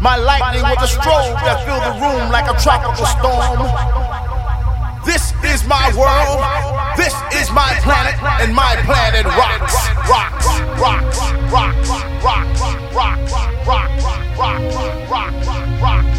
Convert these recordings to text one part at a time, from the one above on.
My lightning was a strobe that filled the room like a tropical storm. This is my world. This is my planet, and my planet rocks, rocks, rocks, rocks, rocks, rocks, rocks, rocks, rocks, rocks.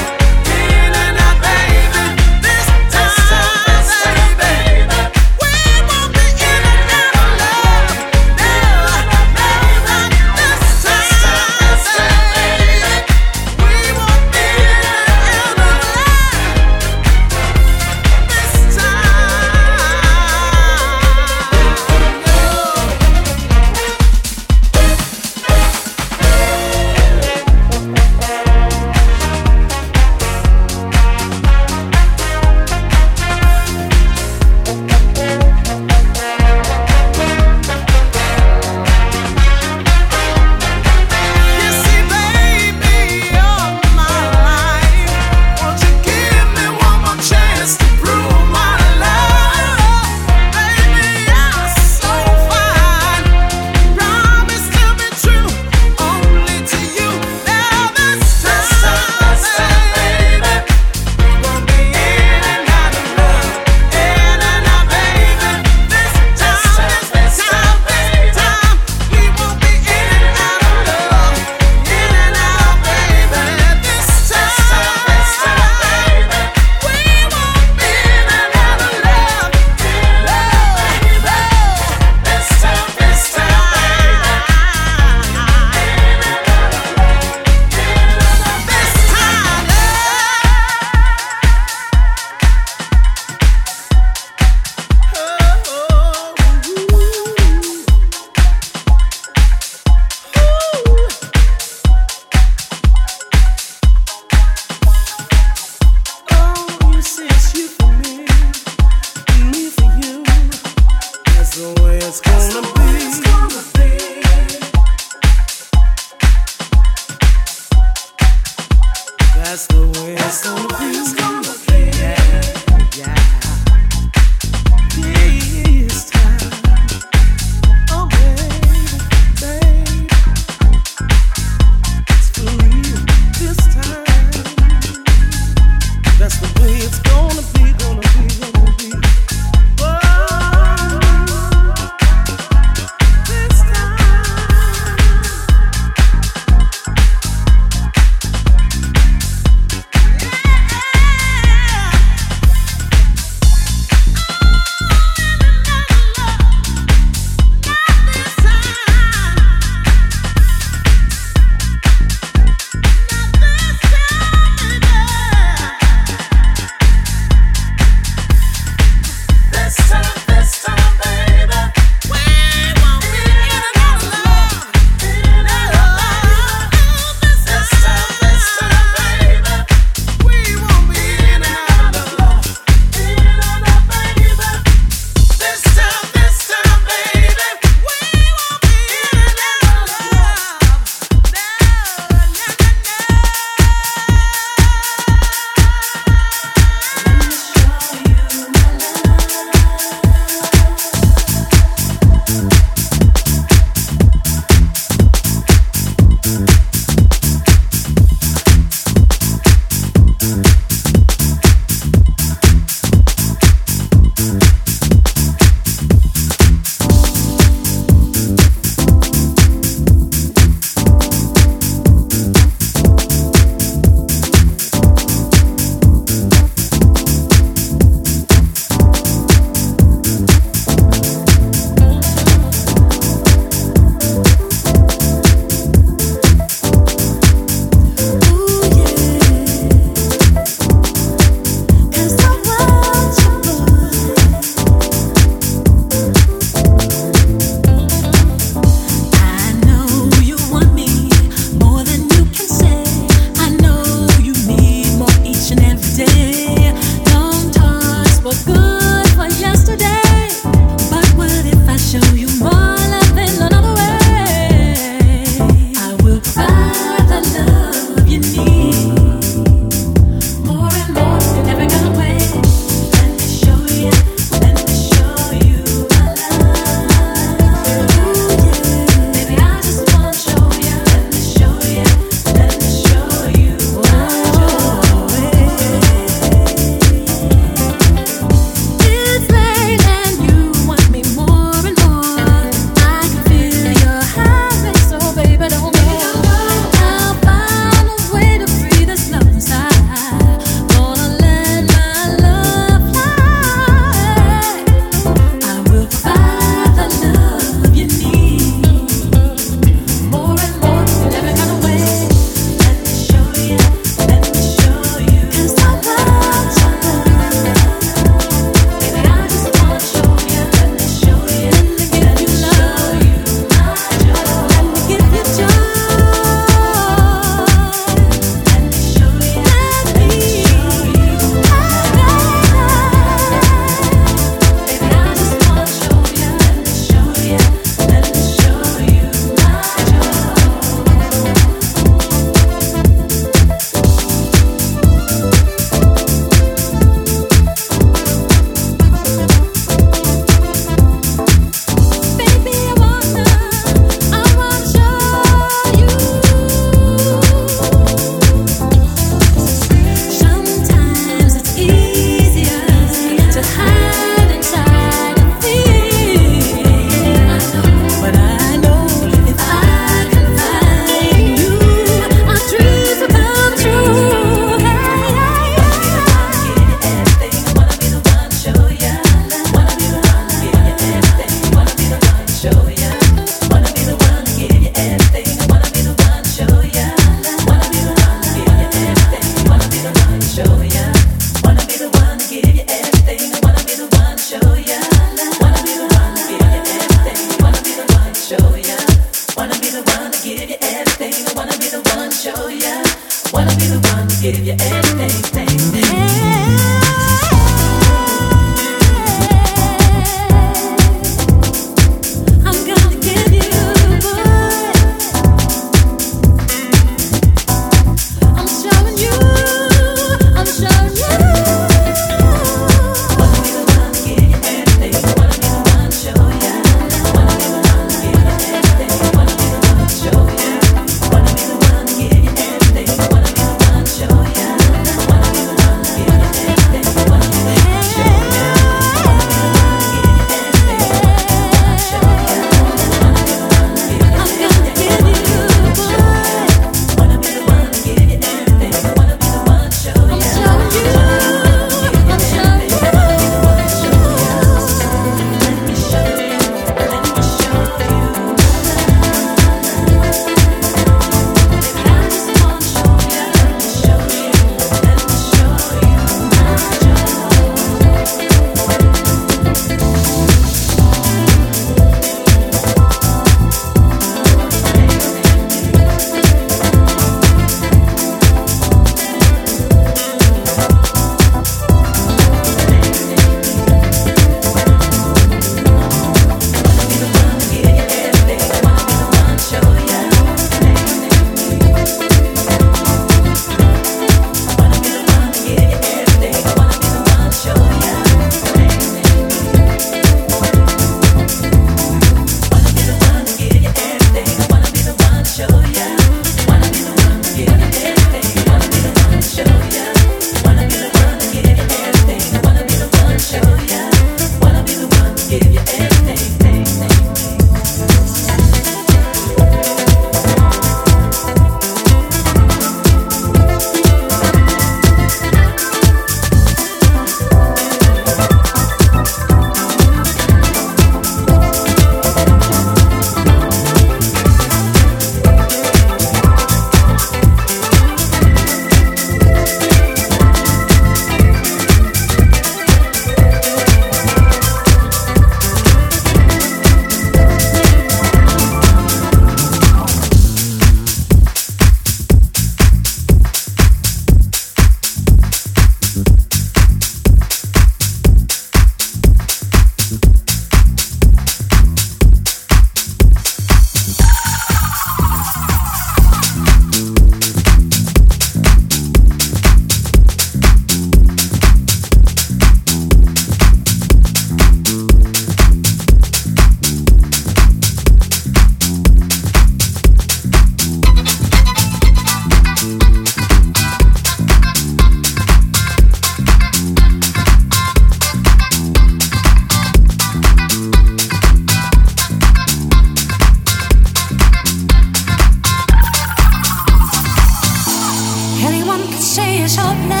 shop now.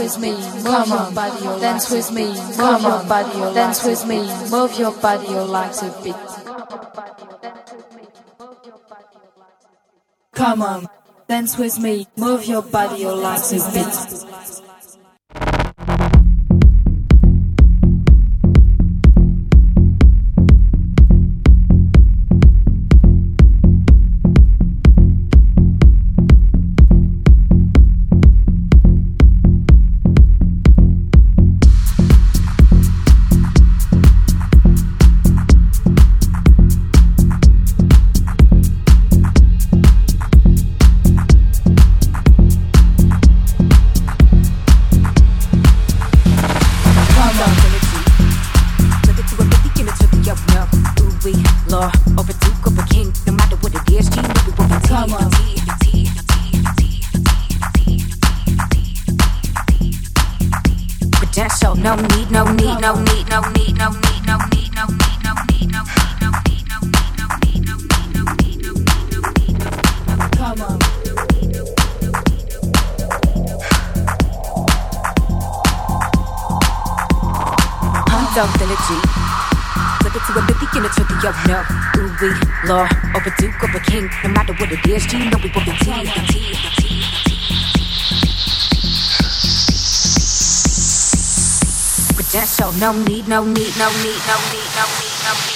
With me, move your body, oh, dance with me, move your body, oh, dance with me, move your body, oh, like a beat. Come on, dance with me, move your body, you like a beat. nông nít nông nít nông nít nông nít nông nít nông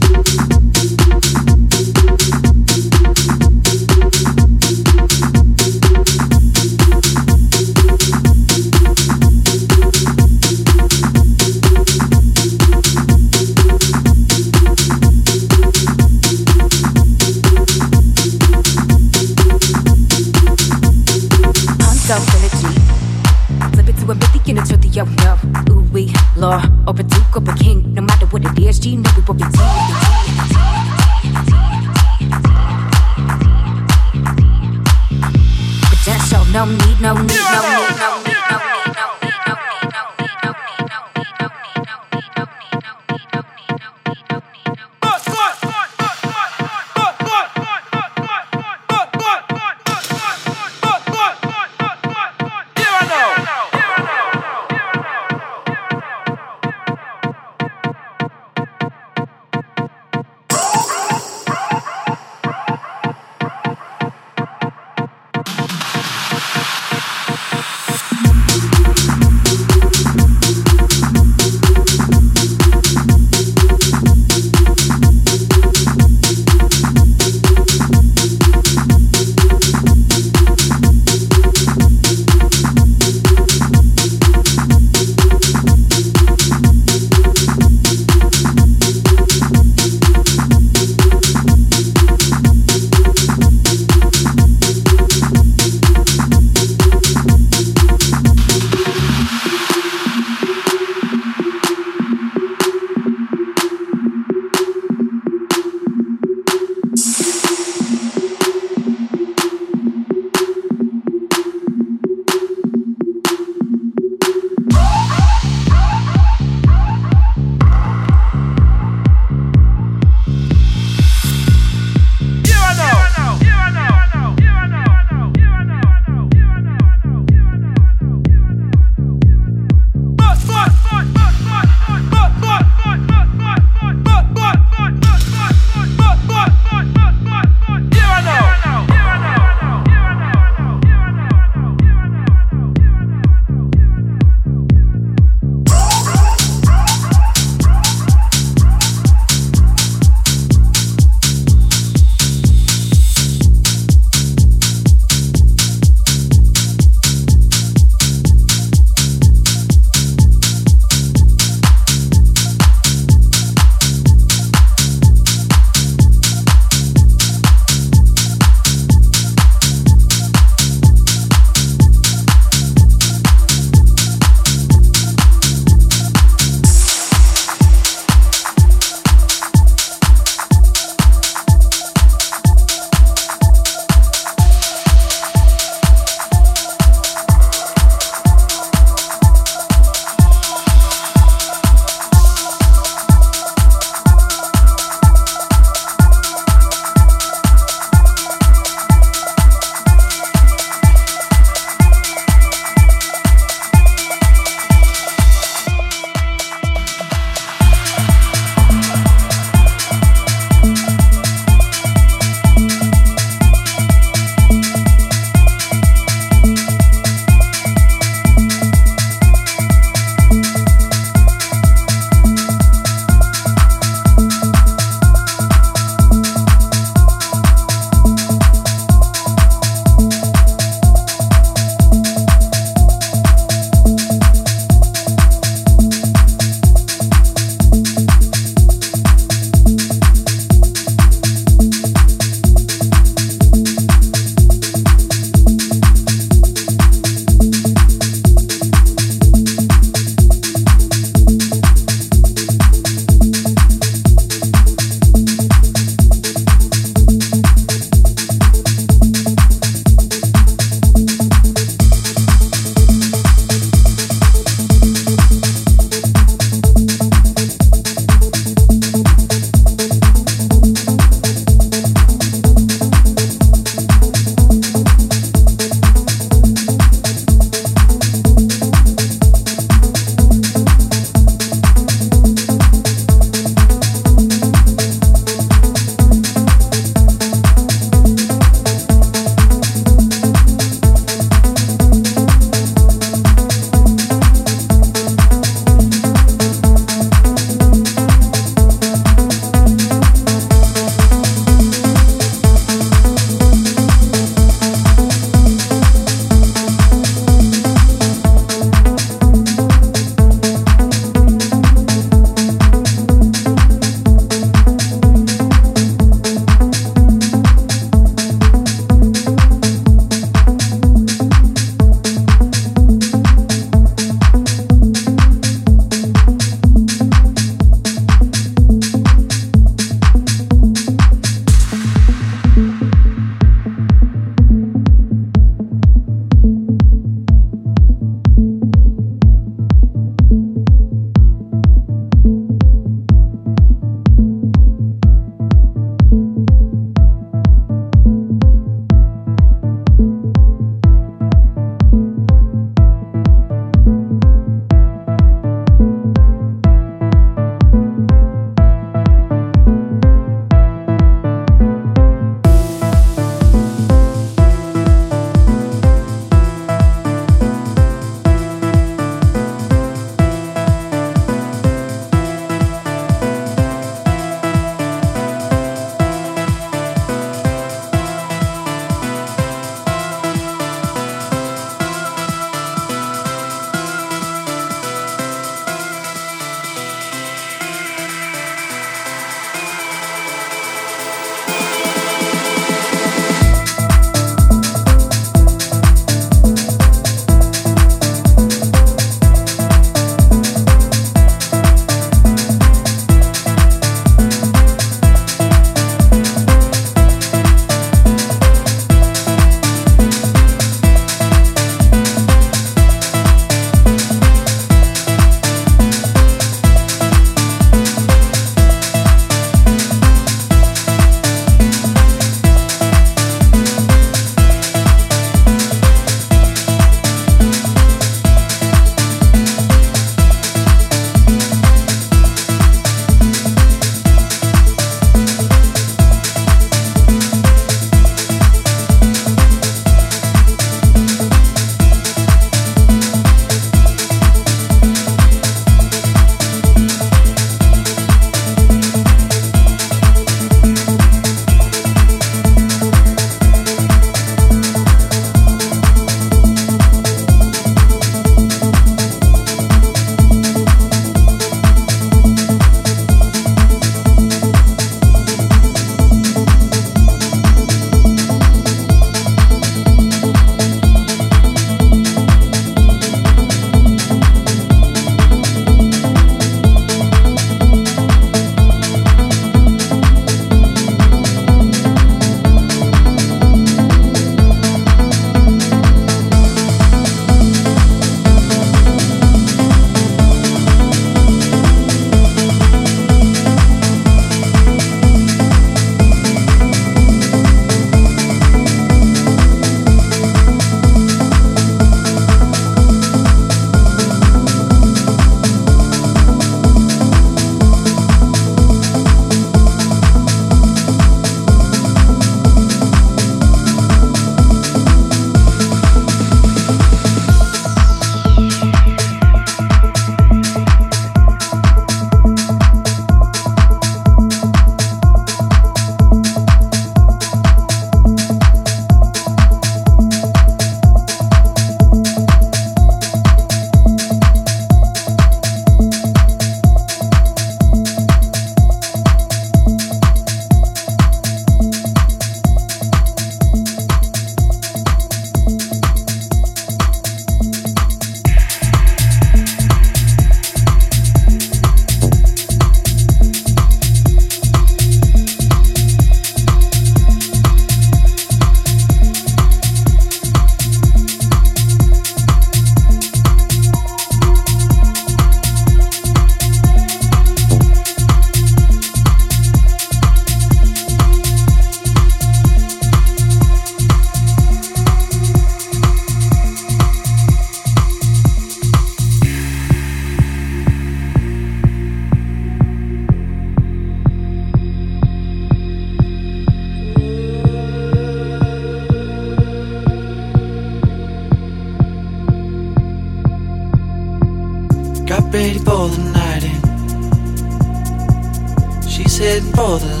She's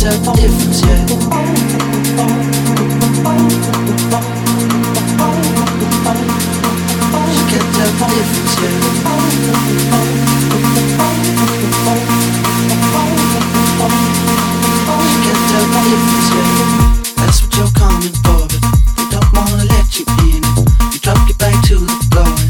That's what you're coming for, but they don't wanna let you in. You drop your back to the floor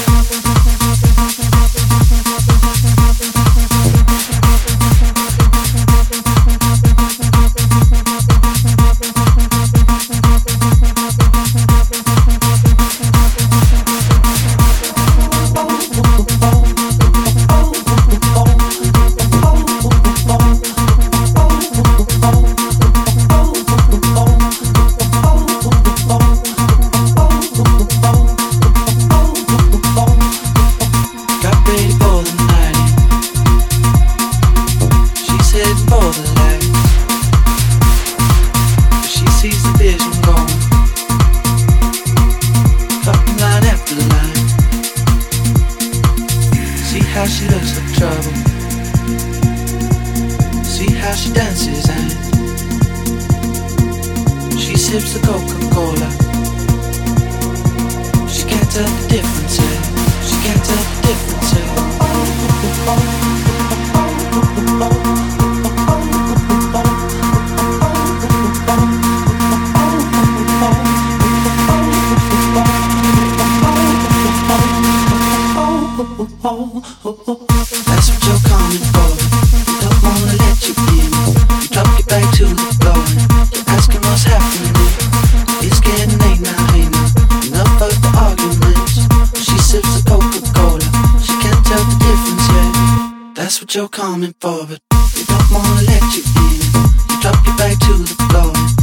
You're coming for, but they don't wanna let you in. You drop your back to the floor